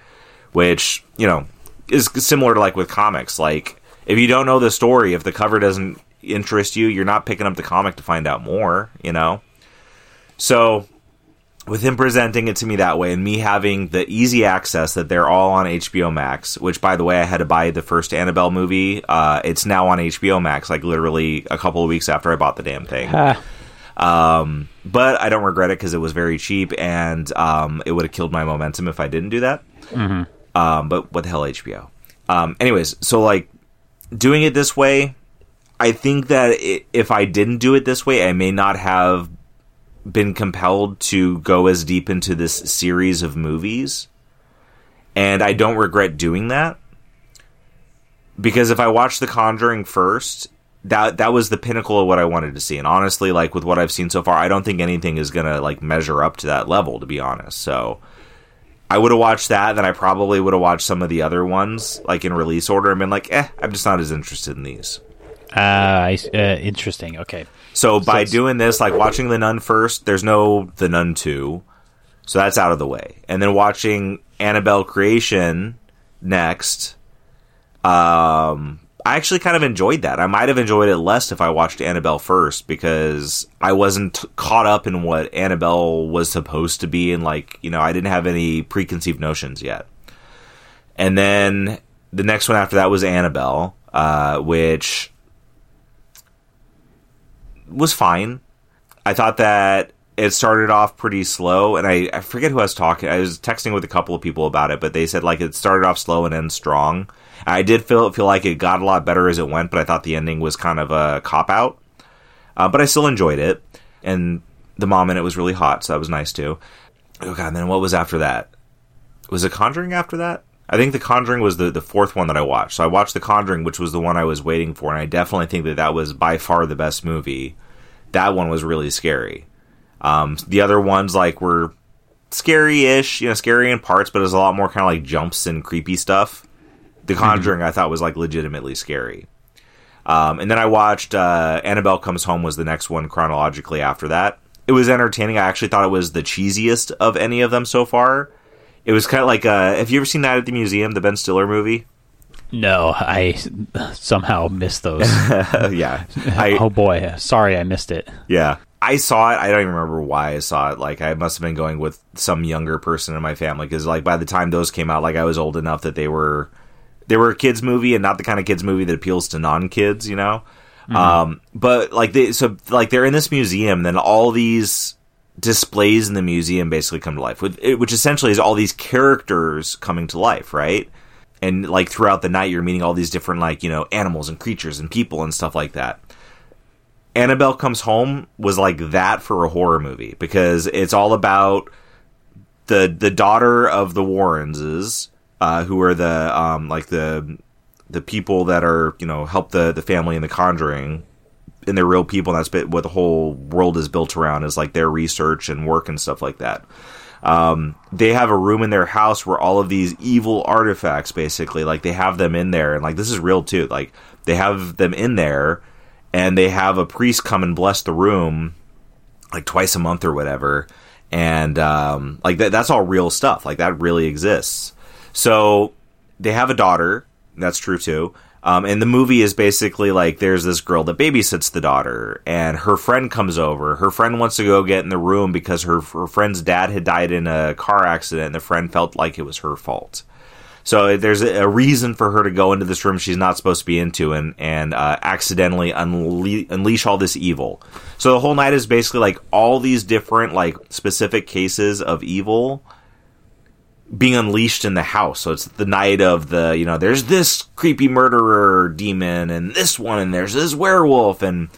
which you know is similar to like with comics. Like if you don't know the story, if the cover doesn't interest you, you're not picking up the comic to find out more. You know, so with him presenting it to me that way and me having the easy access that they're all on HBO Max, which by the way, I had to buy the first Annabelle movie. Uh, it's now on HBO Max, like literally a couple of weeks after I bought the damn thing. Um, but I don't regret it because it was very cheap and um, it would have killed my momentum if I didn't do that. Mm-hmm. Um, but what the hell, HBO? Um, anyways, so like doing it this way, I think that if I didn't do it this way, I may not have been compelled to go as deep into this series of movies. And I don't regret doing that. Because if I watched The Conjuring first, that that was the pinnacle of what I wanted to see. And honestly, like with what I've seen so far, I don't think anything is gonna like measure up to that level, to be honest. So I would have watched that, then I probably would have watched some of the other ones, like in release order, and been like, eh, I'm just not as interested in these. Uh, uh, interesting. Okay. So by so doing this, like watching The Nun first, there's no The Nun 2. So that's out of the way. And then watching Annabelle Creation next, um, I actually kind of enjoyed that. I might have enjoyed it less if I watched Annabelle first because I wasn't caught up in what Annabelle was supposed to be and like, you know, I didn't have any preconceived notions yet. And then the next one after that was Annabelle, uh, which was fine. I thought that it started off pretty slow, and I, I forget who I was talking. I was texting with a couple of people about it, but they said like it started off slow and ends strong. I did feel feel like it got a lot better as it went, but I thought the ending was kind of a cop out. Uh, but I still enjoyed it, and the mom in it was really hot, so that was nice too. Oh god, and then what was after that? Was it Conjuring after that? I think The Conjuring was the, the fourth one that I watched. So I watched The Conjuring, which was the one I was waiting for, and I definitely think that that was by far the best movie. That one was really scary. Um, the other ones like were scary-ish, you know, scary in parts, but it was a lot more kind of like jumps and creepy stuff. The mm-hmm. Conjuring, mm-hmm. I thought was like legitimately scary. Um, and then I watched uh, Annabelle Comes Home was the next one chronologically after that. It was entertaining. I actually thought it was the cheesiest of any of them so far it was kind of like uh, have you ever seen that at the museum, the Ben Stiller movie? No, I somehow missed those. yeah. I, oh boy, sorry I missed it. Yeah. I saw it. I don't even remember why I saw it. Like I must have been going with some younger person in my family because like by the time those came out, like I was old enough that they were they were a kids movie and not the kind of kids movie that appeals to non kids, you know. Mm-hmm. Um, but like they so like they're in this museum, then all these displays in the museum basically come to life, which essentially is all these characters coming to life, right? And like throughout the night, you're meeting all these different like you know animals and creatures and people and stuff like that. Annabelle Comes Home was like that for a horror movie because it's all about the the daughter of the Warrenses, uh, who are the um, like the the people that are you know help the the family in The Conjuring and they're real people. And that's what the whole world is built around is like their research and work and stuff like that. Um, they have a room in their house where all of these evil artifacts, basically, like they have them in there, and like this is real too. Like they have them in there, and they have a priest come and bless the room, like twice a month or whatever, and um, like that, that's all real stuff. Like that really exists. So they have a daughter. That's true too. Um, and the movie is basically like there's this girl that babysits the daughter, and her friend comes over. Her friend wants to go get in the room because her, her friend's dad had died in a car accident, and the friend felt like it was her fault. So there's a reason for her to go into this room she's not supposed to be into and and uh, accidentally unle- unleash all this evil. So the whole night is basically like all these different like specific cases of evil being unleashed in the house. So it's the night of the, you know, there's this creepy murderer demon and this one and there's this werewolf and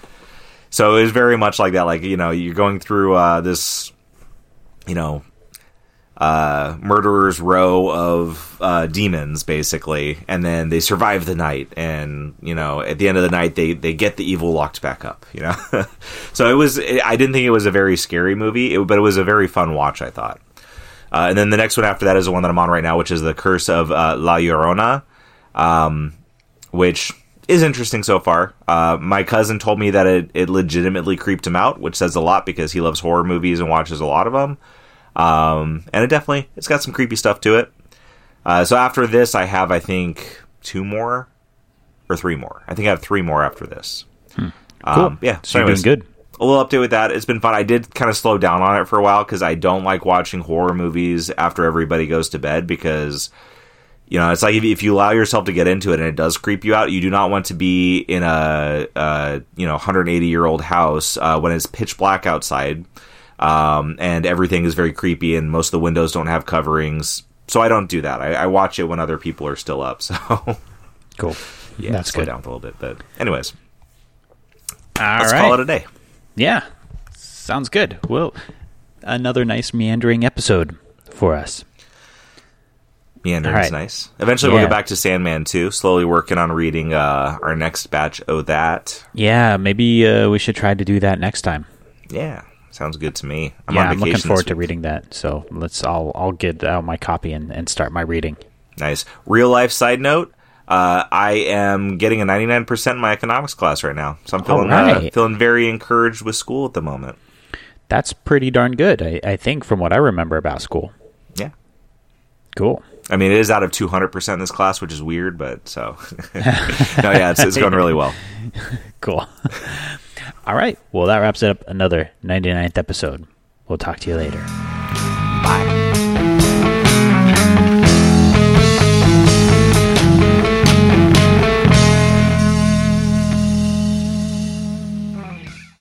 so it was very much like that like, you know, you're going through uh this you know, uh, murderer's row of uh, demons, basically, and then they survive the night, and you know, at the end of the night, they they get the evil locked back up. You know, so it was. I didn't think it was a very scary movie, but it was a very fun watch. I thought. Uh, and then the next one after that is the one that I'm on right now, which is the Curse of uh, La Llorona, um, which is interesting so far. Uh, my cousin told me that it, it legitimately creeped him out, which says a lot because he loves horror movies and watches a lot of them. Um, and it definitely it's got some creepy stuff to it. Uh, so after this, I have I think two more or three more. I think I have three more after this. Cool. Um, yeah, So you're anyways, doing good. A little update with that. It's been fun. I did kind of slow down on it for a while because I don't like watching horror movies after everybody goes to bed because you know it's like if, if you allow yourself to get into it and it does creep you out, you do not want to be in a, uh you know 180 year old house uh, when it's pitch black outside um, and everything is very creepy and most of the windows don't have coverings. So I don't do that. I, I watch it when other people are still up. So Cool. yeah, That's slow good. down a little bit. But anyways, All let's right. call it a day. Yeah. Sounds good. Well, another nice meandering episode for us. Meandering's All right. nice. Eventually, we'll get back to Sandman too. Slowly working on reading uh, our next batch. Oh, that. Yeah, maybe uh, we should try to do that next time. Yeah, sounds good to me. I'm yeah, I'm looking forward to reading that. So let's. I'll I'll get out my copy and, and start my reading. Nice. Real life side note. Uh, I am getting a 99% in my economics class right now, so I'm feeling uh, feeling very encouraged with school at the moment. That's pretty darn good. I, I think from what I remember about school. Yeah, Cool. I mean it is out of 200% in this class, which is weird, but so no, yeah, it's, it's going really well. Cool. All right. Well, that wraps it up another 99th episode. We'll talk to you later. Bye.